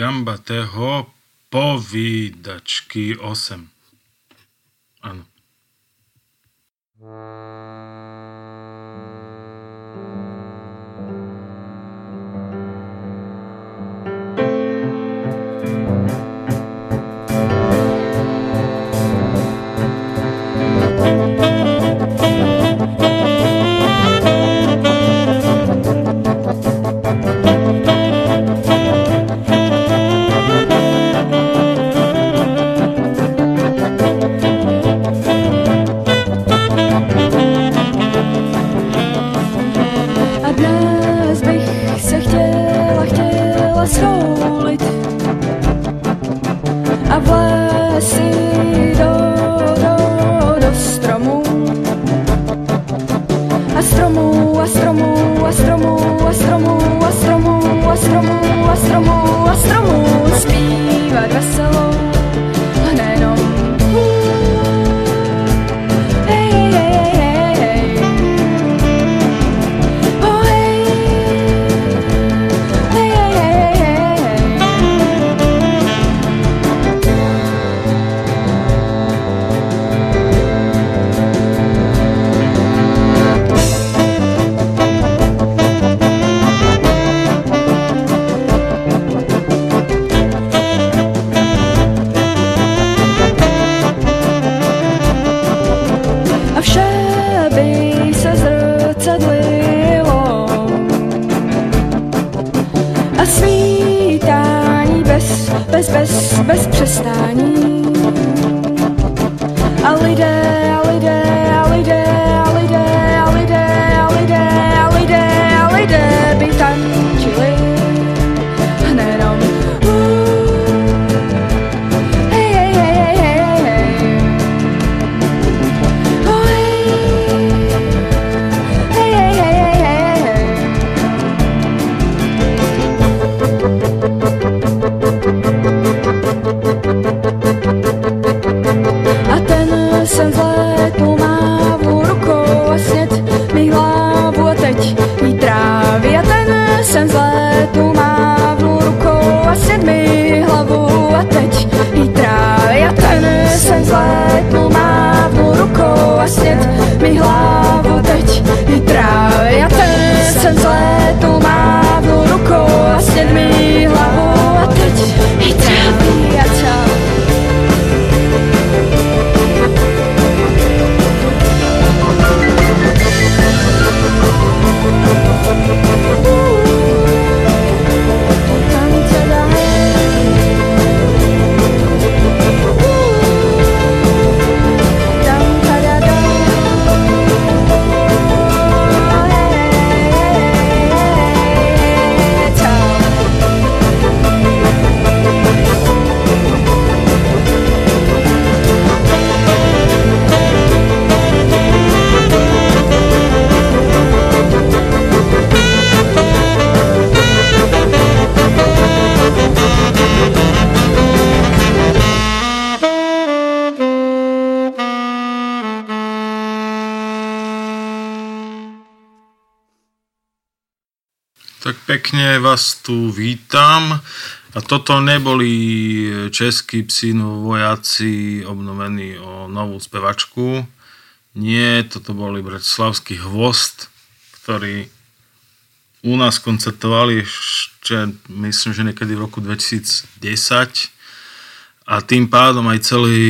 Gambatého povídačky 8. Astromu, astromu. Tu vítam. A toto neboli českí psi vojaci obnovení o novú spevačku. Nie, toto boli Bratislavský hvost, ktorí u nás koncertovali ešte, myslím, že niekedy v roku 2010 a tým pádom aj celý,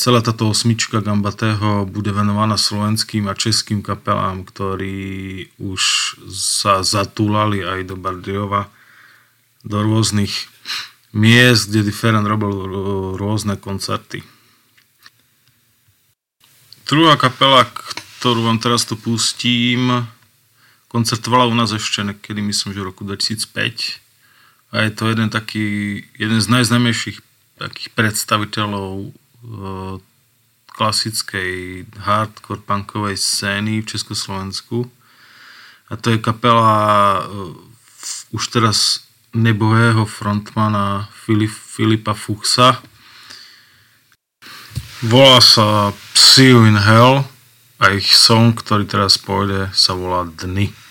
celá táto osmička Gambatého bude venovaná slovenským a českým kapelám, ktorí už sa zatúlali aj do Bardiova, do rôznych miest, kde Different robil rôzne koncerty. Druhá kapela, ktorú vám teraz tu pustím, koncertovala u nás ešte niekedy, myslím, že v roku 2005. A je to jeden taký, jeden z najznámejších takých predstaviteľov e, klasickej hardcore punkovej scény v Československu. A to je kapela e, už teraz nebohého frontmana Filip, Filipa Fuchsa. Volá sa See in Hell a ich song, ktorý teraz pôjde, sa volá Dny.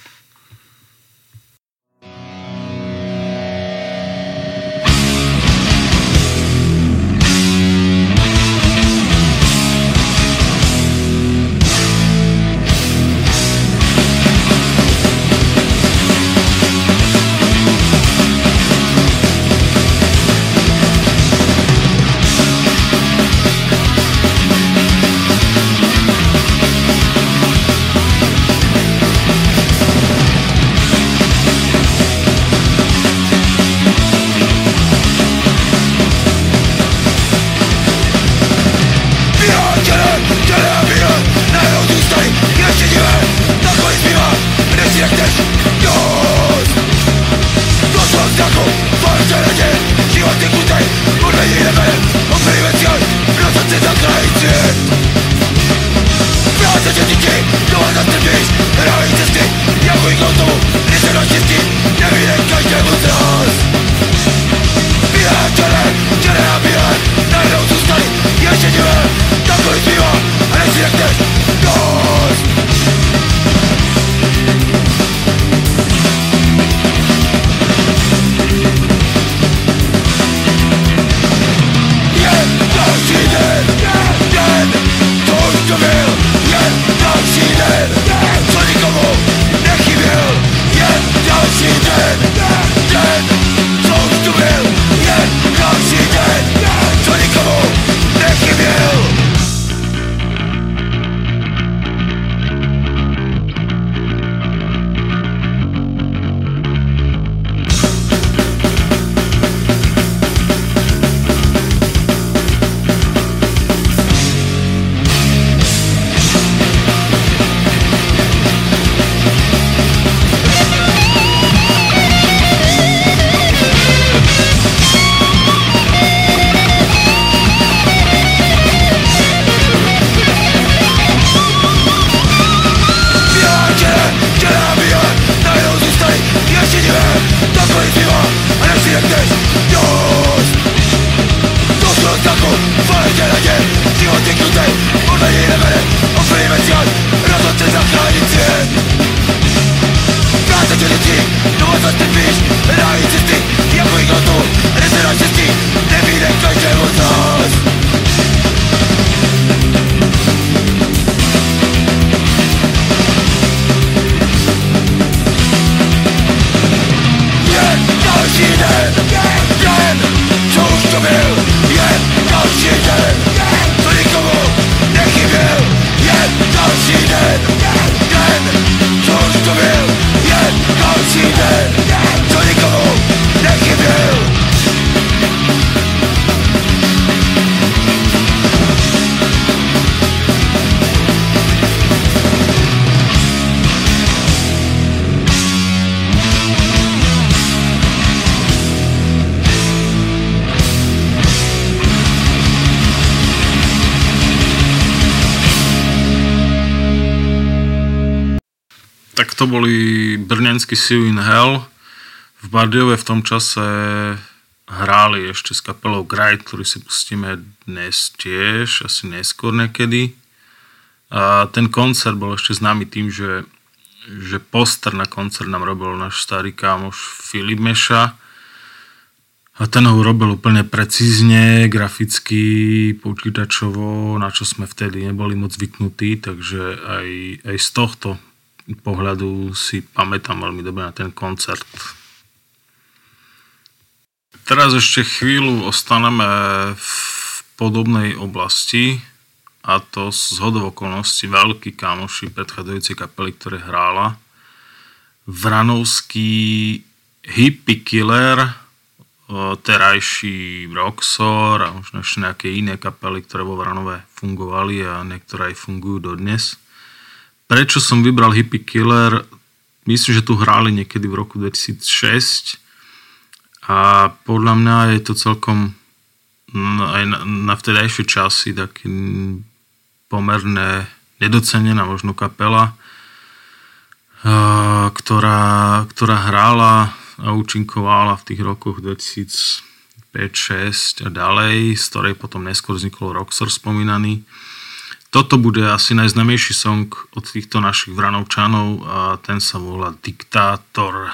To boli brňanský See in Hell. V Bardiove v tom čase hráli ešte s kapelou Gride, ktorý si pustíme dnes tiež, asi neskôr niekedy. A ten koncert bol ešte známy tým, že, že poster na koncert nám robil náš starý kámoš Filip Meša. A ten ho robil úplne precízne, graficky, počítačovo, na čo sme vtedy neboli moc zvyknutí, takže aj, aj z tohto pohľadu si pamätám veľmi dobre na ten koncert. Teraz ešte chvíľu ostaneme v podobnej oblasti a to z hodov okolností veľký kamoši predchádzajúcej kapely, ktoré hrála. Vranovský Hippie Killer, terajší Roxor a možno ešte nejaké iné kapely, ktoré vo Vranove fungovali a niektoré aj fungujú dodnes. Prečo som vybral Hippie Killer? Myslím, že tu hráli niekedy v roku 2006 a podľa mňa je to celkom aj na, na vtedajšie časy taký pomerne nedocenená možno kapela, ktorá, ktorá hrála a účinkovala v tých rokoch 2005-2006 a ďalej, z ktorej potom neskôr vznikol Roxor spomínaný. Toto bude asi najznamejší song od týchto našich vranovčanov a ten sa volá Diktátor.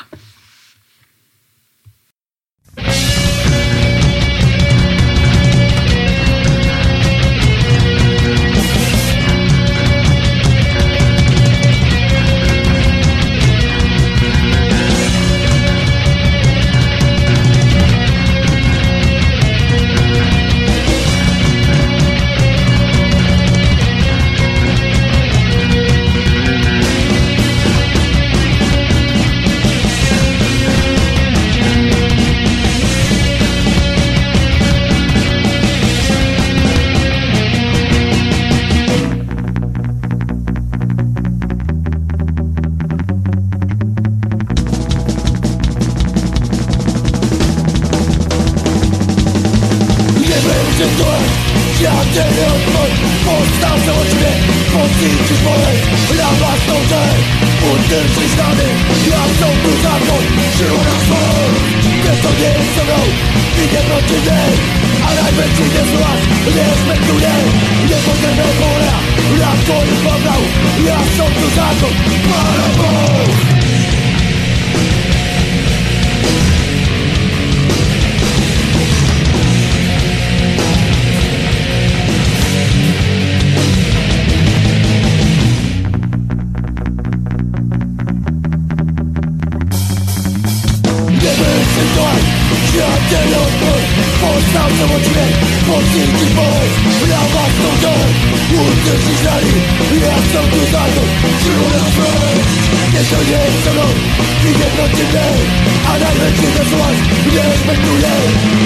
Nerespektuje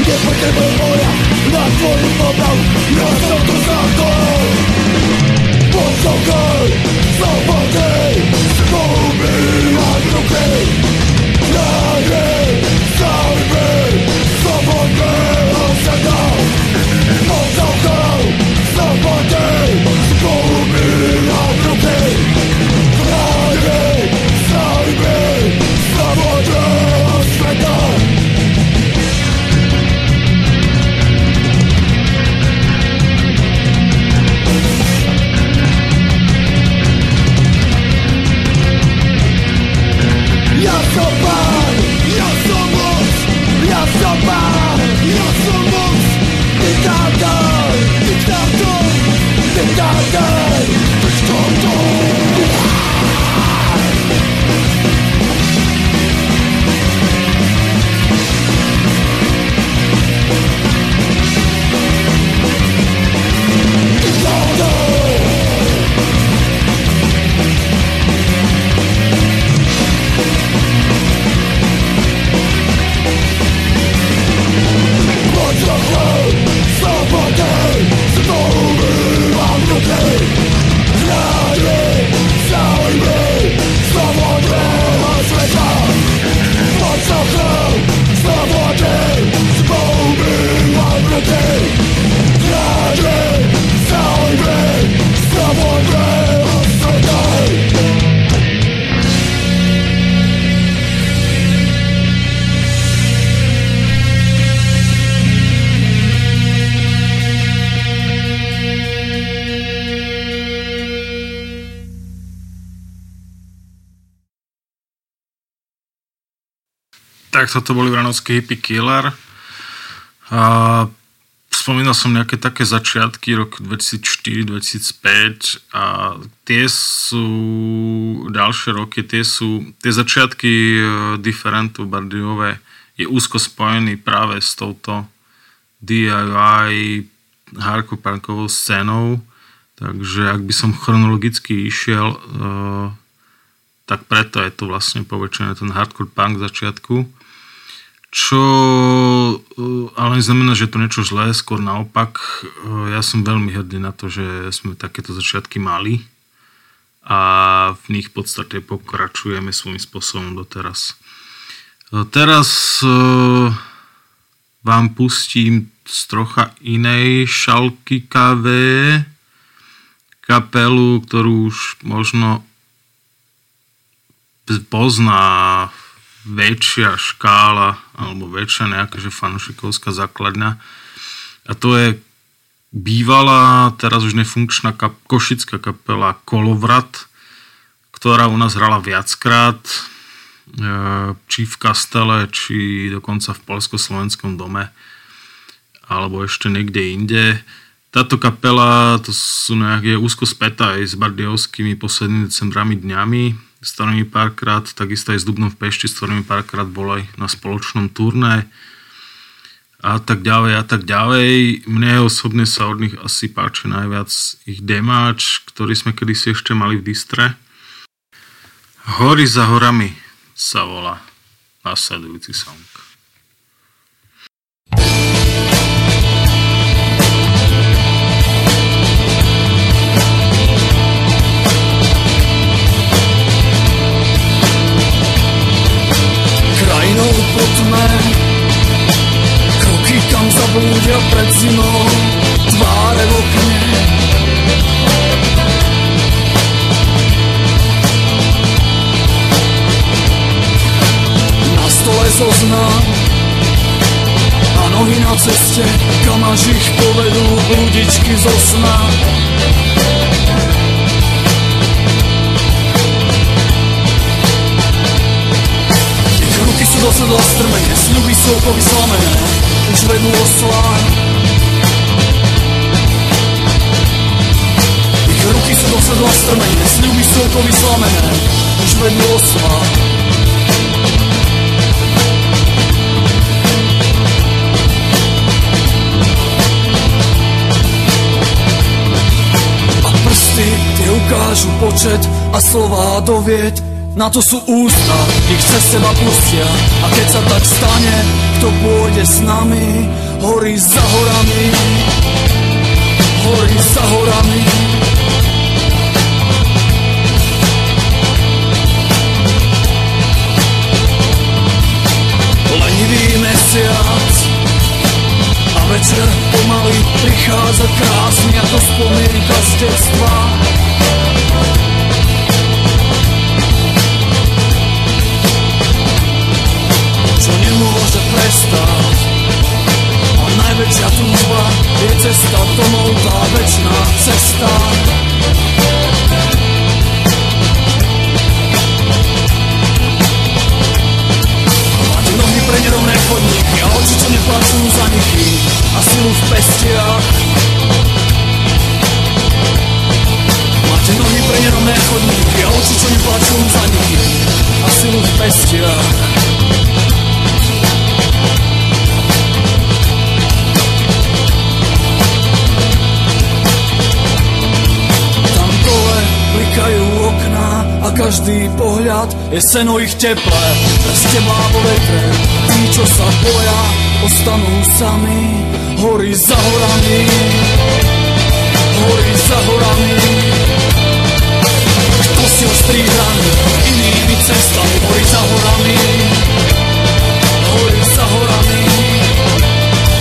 Nepotrebujem moja Na tvojich poprav Ja som tu za to Tak toto boli Vranovský Hippie Killer. A spomínal som nejaké také začiatky rok 2004-2005 a tie sú ďalšie roky, tie sú tie začiatky e, Differentu Bardiové je úzko spojený práve s touto DIY hardcore scénou. Takže ak by som chronologicky išiel uh, tak preto je to vlastne poväčšené ten hardcore punk začiatku čo eh, ale neznamená, že to niečo zlé, skôr naopak. Eh, ja som veľmi hrdý na to, že sme takéto začiatky mali a v nich v podstate pokračujeme svojím spôsobom doteraz. Eh, teraz vám pustím z trocha inej šalky KV kapelu, ktorú už možno pozná väčšia škála alebo väčšia nejaká že fanušikovská základňa. A to je bývalá, teraz už nefunkčná kap, košická kapela Kolovrat, ktorá u nás hrala viackrát, e, či v Kastele, či dokonca v Polsko-Slovenskom dome, alebo ešte niekde inde. Táto kapela, to sú nejaké úzko spätá aj s bardiovskými poslednými decembrami dňami, s ktorými párkrát, takisto aj s Dubnom v Pešti, s ktorými párkrát bol aj na spoločnom turné a tak ďalej a tak ďalej. Mne osobne sa od nich asi páči najviac ich demáč, ktorý sme kedysi ešte mali v distre. Hory za horami sa volá nasledujúci song. sme Kroky kam zablúdia pred zimou Tváre v okne Na stole zoznam A nohy na ceste Kam až ich povedú bludičky zo sna Sedla strmene Sľuby sú okovy slamené. Už vedú oslán Ich ruky sú do sedla strmene Sľuby sú okovy slamené. Už vedú oslán prsty, tie ukážu počet a slová dovieť. Na to sú ústa, ich cez seba pustia. A keď sa tak stane, kto pôjde s nami Hory za horami. Hory za horami. Lenivý mesiac večer pomaly prichádza krásny ako spomienka z detstva. song. Je seno ich teplé Bez teba vo vetre, tí, čo sa boja, ostanú sami Hory za horami. Hory za horami. Kto si ostríhaný inými cestami Hory za horami. Hory za horami.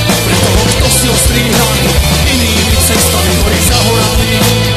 Pre toho, kto si ostríhaný inými cestami Hory za horami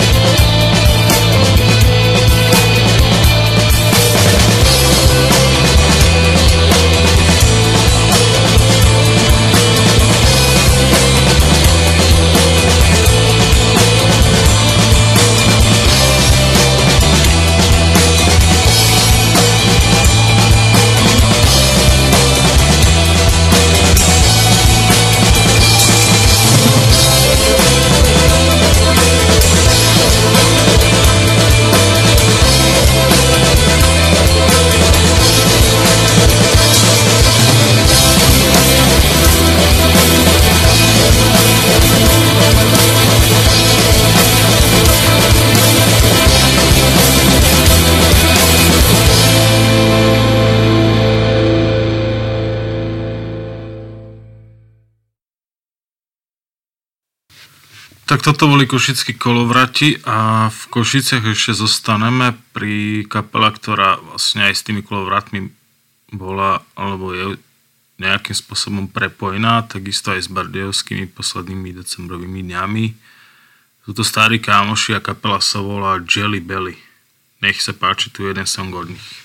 Toto boli košickí kolovrati a v Košiciach ešte zostaneme pri kapela, ktorá vlastne aj s tými kolovratmi bola, alebo je nejakým spôsobom prepojená, takisto aj s bardejovskými poslednými decembrovými dňami. Sú to starí kámoši a kapela sa volá Jelly Belly. Nech sa páči tu jeden song od nich.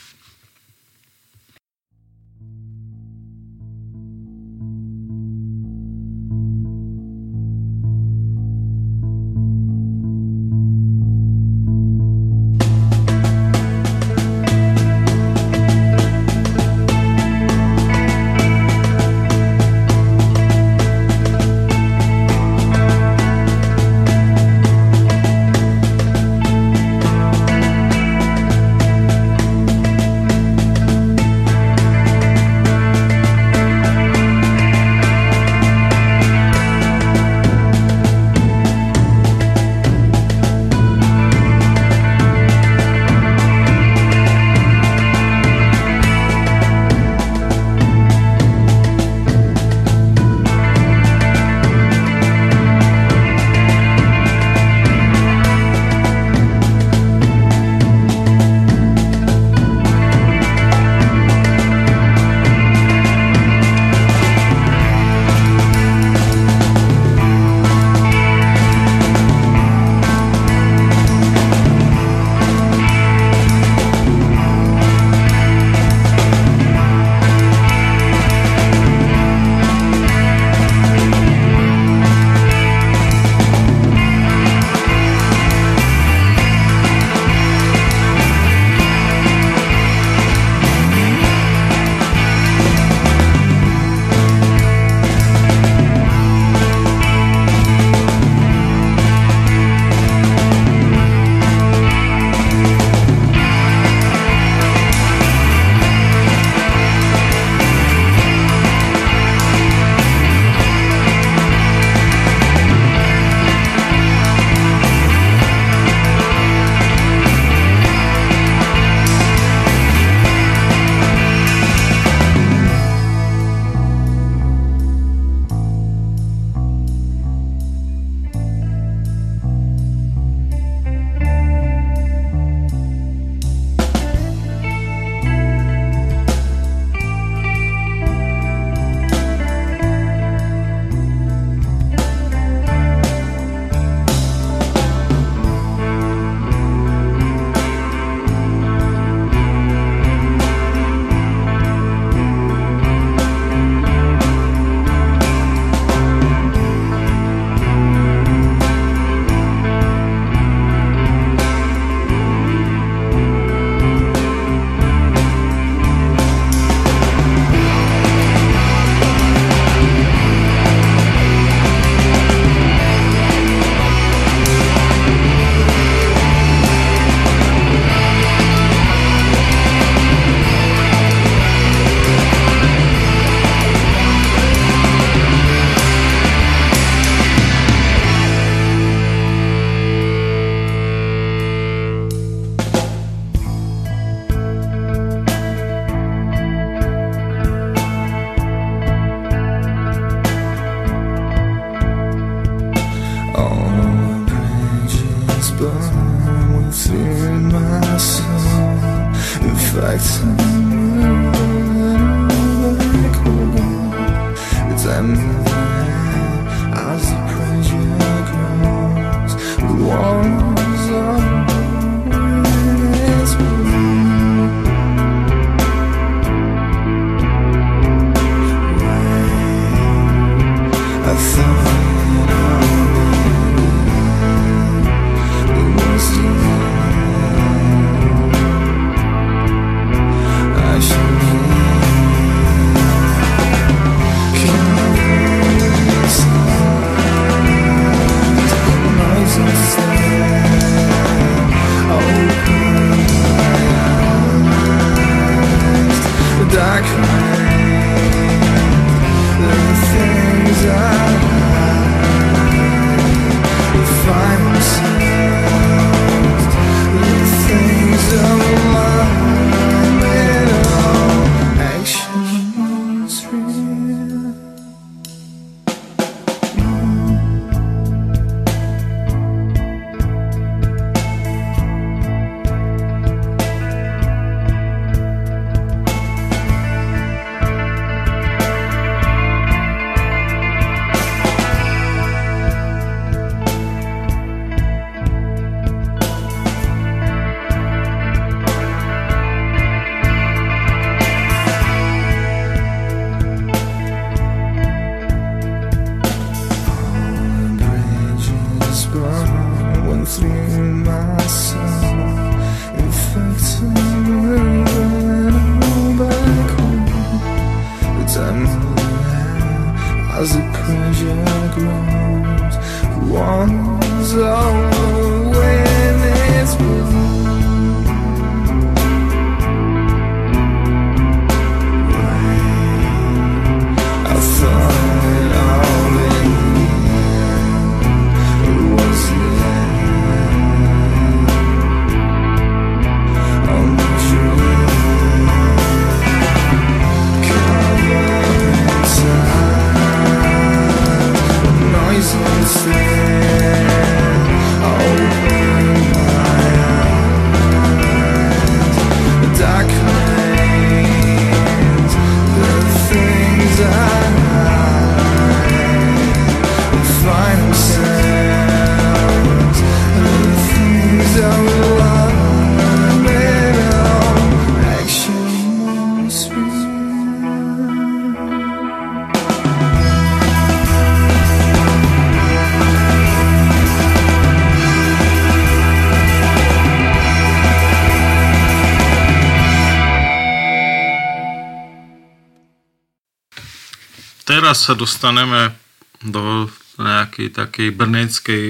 Teraz sa dostaneme do nejakej takej brneckej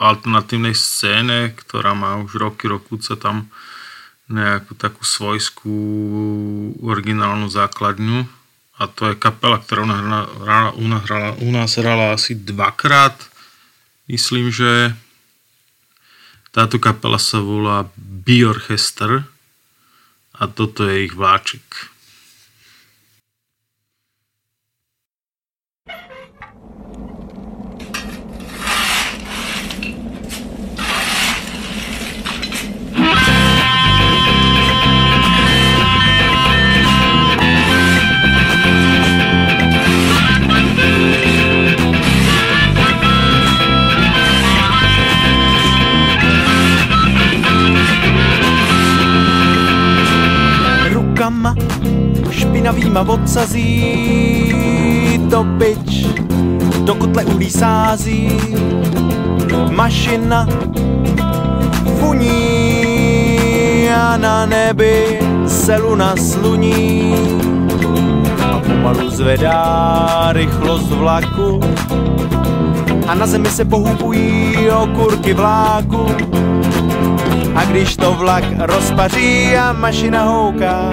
alternatívnej scéne, ktorá má už roky, rokúce tam nejakú takú svojskú originálnu základňu a to je kapela, ktorá nás hrala, hrala, u nás hrala asi dvakrát. Myslím, že táto kapela sa volá Biorchester a toto je ich vláčik. Špinavýma odsazí to bič do kotle ulí sází mašina funí a na nebi se luna sluní. A pomalu zvedá rychlost vlaku a na zemi se pohubují okurky vláku. A když to vlak rozpaří a mašina houká,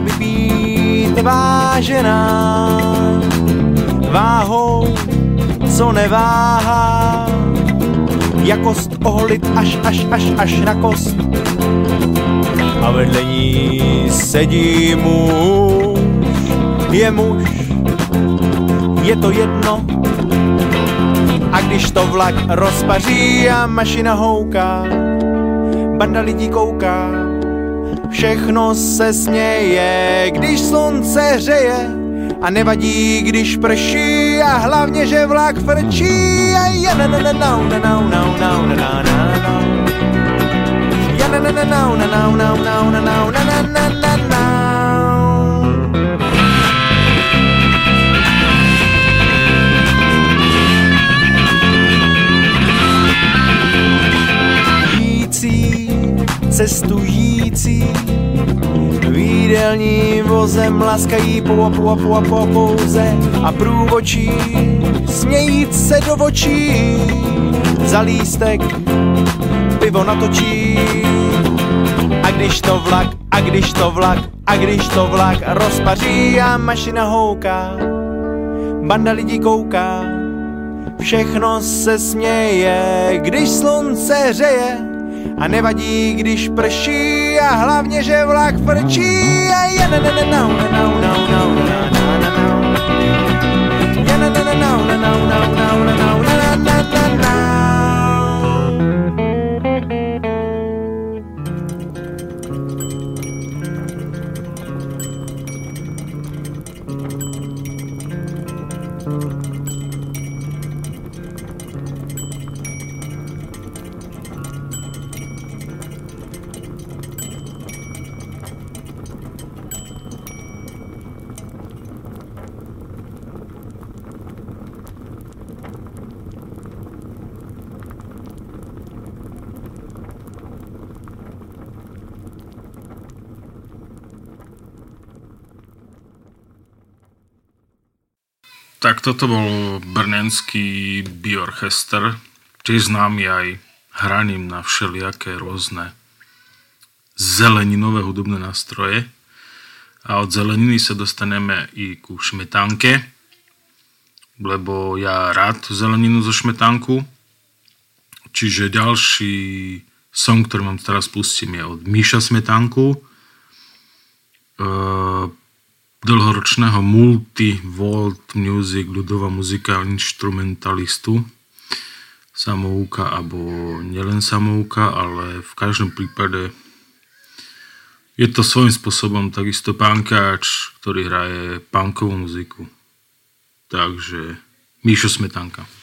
by být vážená. Váhou, co neváhá jakost oholit až, až, až, až na kost. A vedle ní sedí muž, je muž, je to jedno, a když to vlak rozpaří a mašina houká, banda lidí kouká, všechno se směje, když slunce hřeje a nevadí, když prší a hlavně, že vlak frčí a je na na na na na na na na na na na Ja na na na na na na na na na na na na na na Jící, cestující, výdelní vozem laskají po po po po pouze a průvočí. Smějít se do očí. Za lístek pivo natočí. A když to vlak, a když to vlak, a když to vlak rozpaří a mašina houká, banda lidí kouká, všechno se směje, když slunce hřeje a nevadí, když prší a hlavně, že vlak frčí a je na na na na na na na na na Tak toto bol brnenský biorchester, tiež známy aj hraním na všelijaké rôzne zeleninové hudobné nástroje. A od zeleniny sa dostaneme i ku šmetánke, lebo ja rád zeleninu zo šmetánku. Čiže ďalší song, ktorý vám teraz pustím, je od Míša Smetánku. Uh, dlhoročného multi-volt music, ľudová muzika, instrumentalistu, samouka, alebo nielen samouka, ale v každom prípade je to svojím spôsobom takisto pánkač, ktorý hraje punkovú muziku. Takže Míšo Smetanka.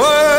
Na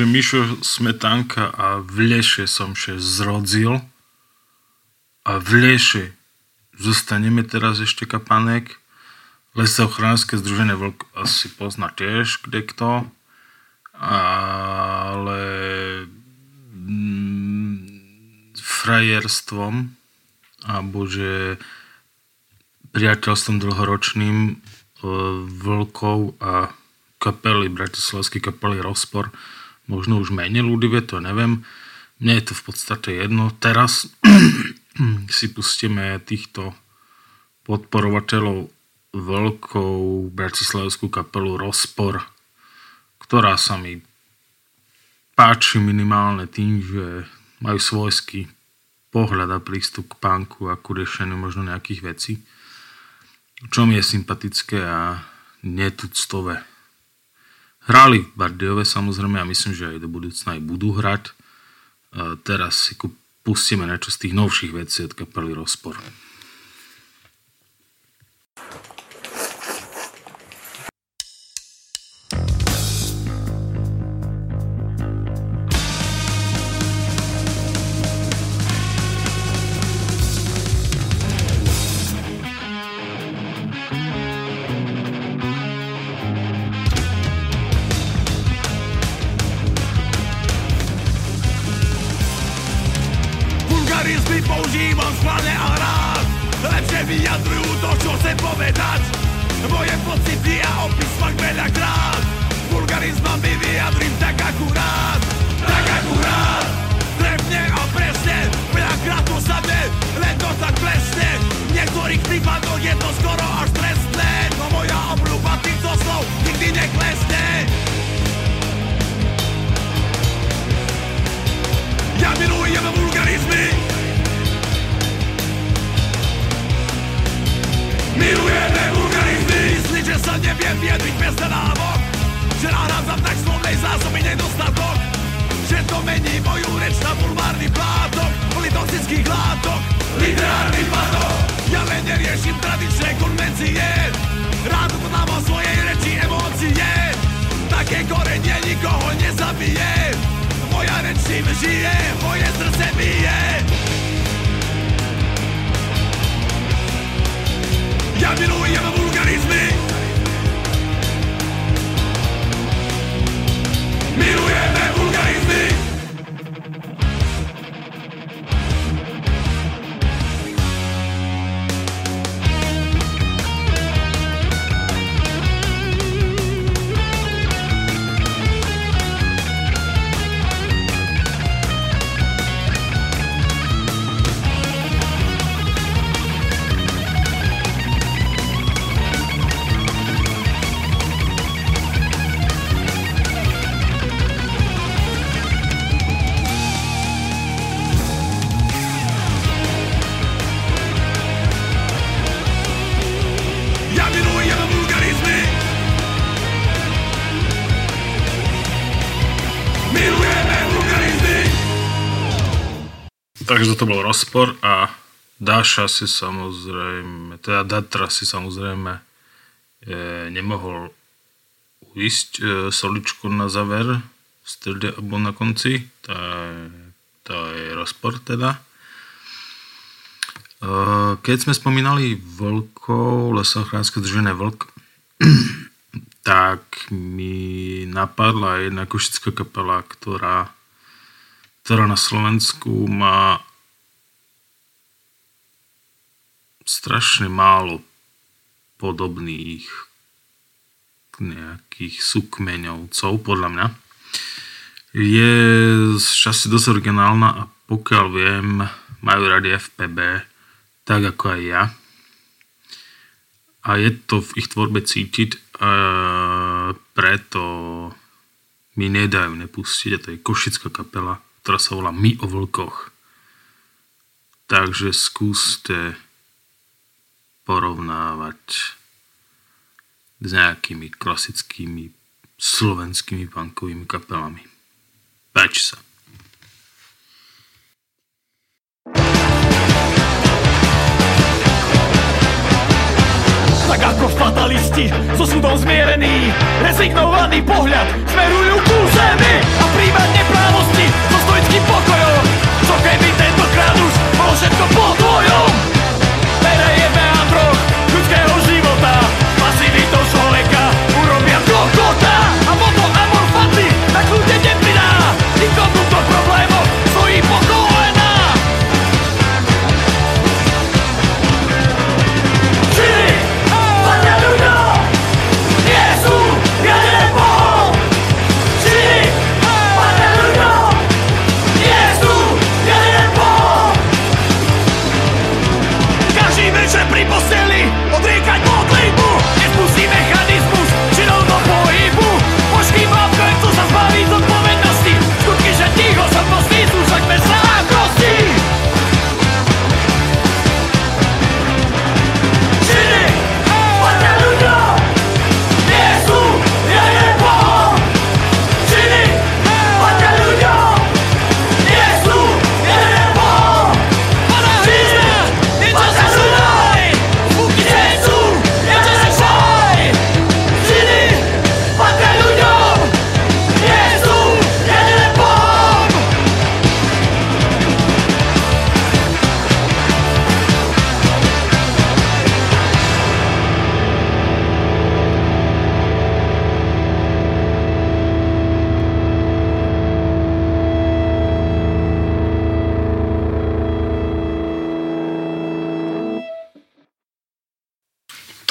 Takže Mišo Smetanka a v Leše som sa zrodzil. A v Leše zostaneme teraz ešte kapanek. Lesoochránske združené Vlk asi pozná tiež kdekto. Ale frajerstvom alebo že priateľstvom dlhoročným e, Vlkov a kapely, bratislavskej kapely Rozpor, možno už menej ľudivé, to neviem. Mne je to v podstate jedno. Teraz si pustíme týchto podporovateľov veľkou bratislavskú kapelu Rozpor, ktorá sa mi páči minimálne tým, že majú svojský pohľad a prístup k pánku a ku riešeniu možno nejakých vecí, čo mi je sympatické a netuctové. Hrali v Bardiove samozrejme a myslím, že aj do budúcna aj budú hrať. Teraz si pustíme niečo z tých novších vecí od kapely Rozpor. Bol rozpor a Dáša si samozrejme, teda Datra si samozrejme e, nemohol uísť e, soličku na záver v strede alebo na konci. To je, to je rozpor teda. E, keď sme spomínali vlkov, lesochrádzke združené vlk, tak mi napadla jedna košická kapela, ktorá, ktorá na Slovensku má strašne málo podobných nejakých sukmeňovcov, podľa mňa. Je z časti dosť originálna a pokiaľ viem, majú radi FPB, tak ako aj ja. A je to v ich tvorbe cítiť, a preto mi nedajú nepustiť. A to je košická kapela, ktorá sa volá My o vlkoch. Takže skúste porovnávať s nejakými klasickými slovenskými punkovými kapelami. Páči sa. Tak ako fatalisti, so súdom zmierený Rezignovaný pohľad smerujú ku zemi A príjmať neprávosti so stoickým pokojom Čo keby tentokrát už bolo všetko pod tvojom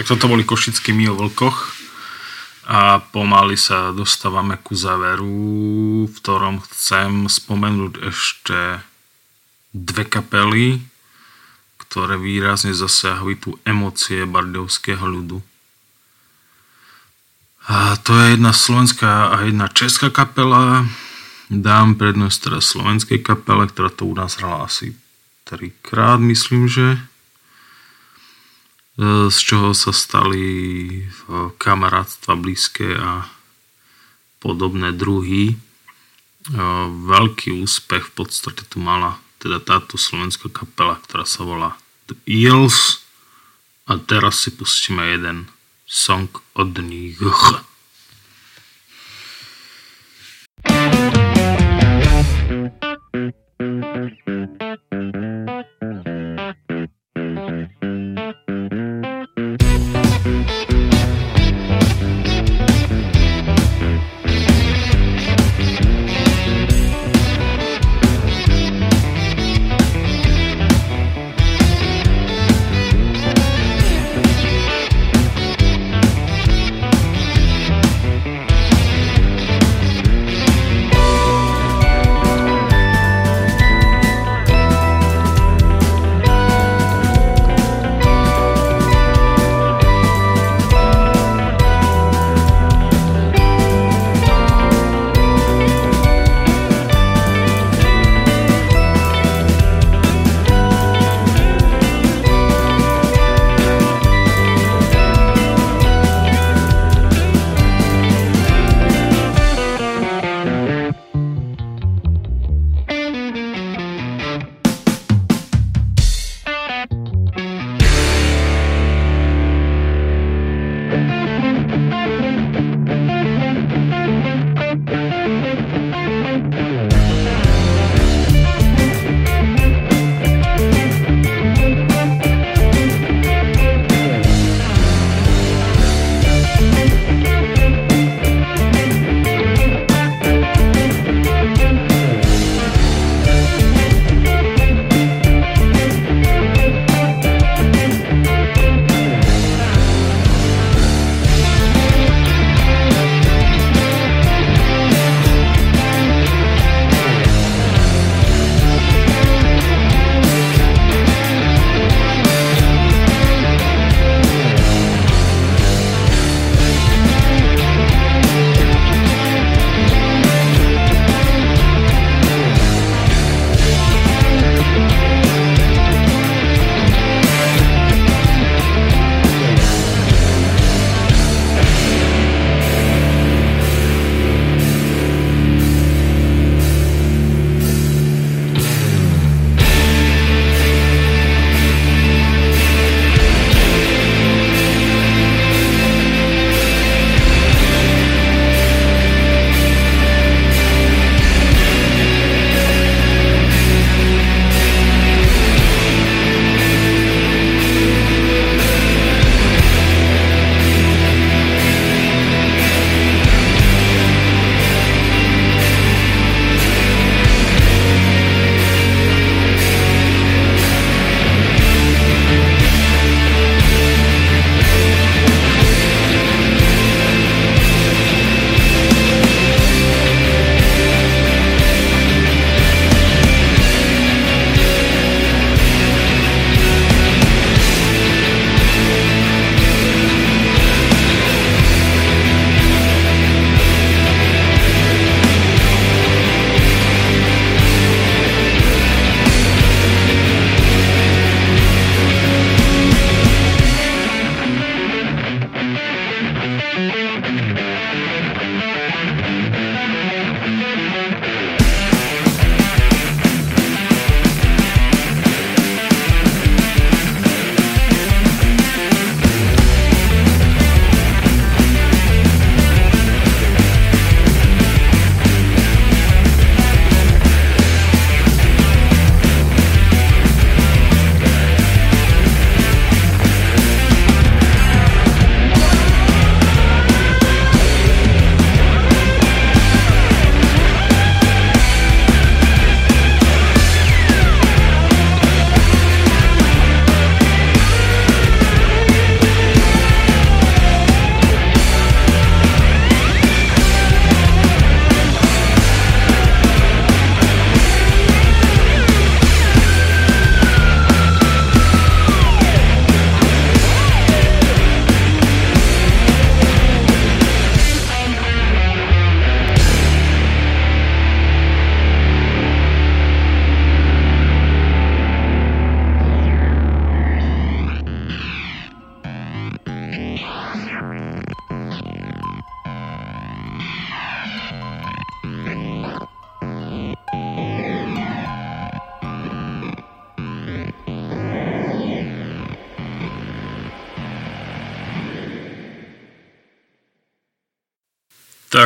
toto boli Košický my o vlkoch a pomaly sa dostávame ku záveru, v ktorom chcem spomenúť ešte dve kapely, ktoré výrazne zasiahli tú emócie bardovského ľudu. A to je jedna slovenská a jedna česká kapela. Dám prednosť teda slovenskej kapele, ktorá to u nás hrala asi trikrát, myslím, že E, z čoho sa stali e, kamarátstva blízke a podobné druhy. E, veľký úspech v podstate tu mala teda táto slovenská kapela, ktorá sa volá The Eels a teraz si pustíme jeden song od nich. thank you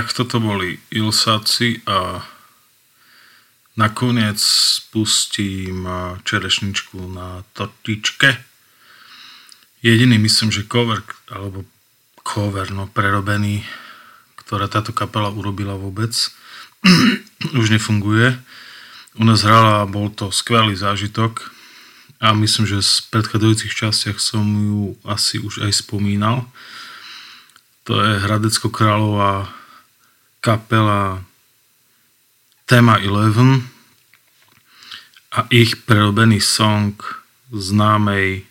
Tak toto boli Ilsáci a nakoniec spustím čerešničku na tortičke. Jediný myslím, že cover, alebo cover, no prerobený, ktorá táto kapela urobila vôbec, už nefunguje. U nás hrala a bol to skvelý zážitok a myslím, že v predchádzajúcich častiach som ju asi už aj spomínal. To je Hradecko Kráľová kapela Tema 11 a ich prerobený song známej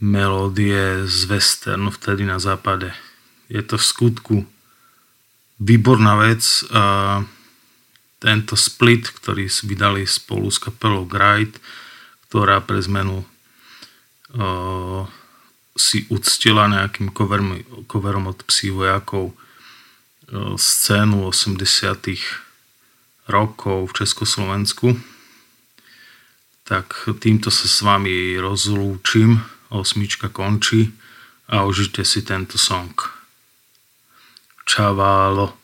melódie z westernu vtedy na západe. Je to v skutku výborná vec a tento split, ktorý vydali spolu s kapelou Gride, ktorá pre zmenu uh, si uctila nejakým coverom, coverom od psí vojakov scénu 80 rokov v Československu. Tak týmto sa s vami rozlúčim, osmička končí a užite si tento song. Čaválo.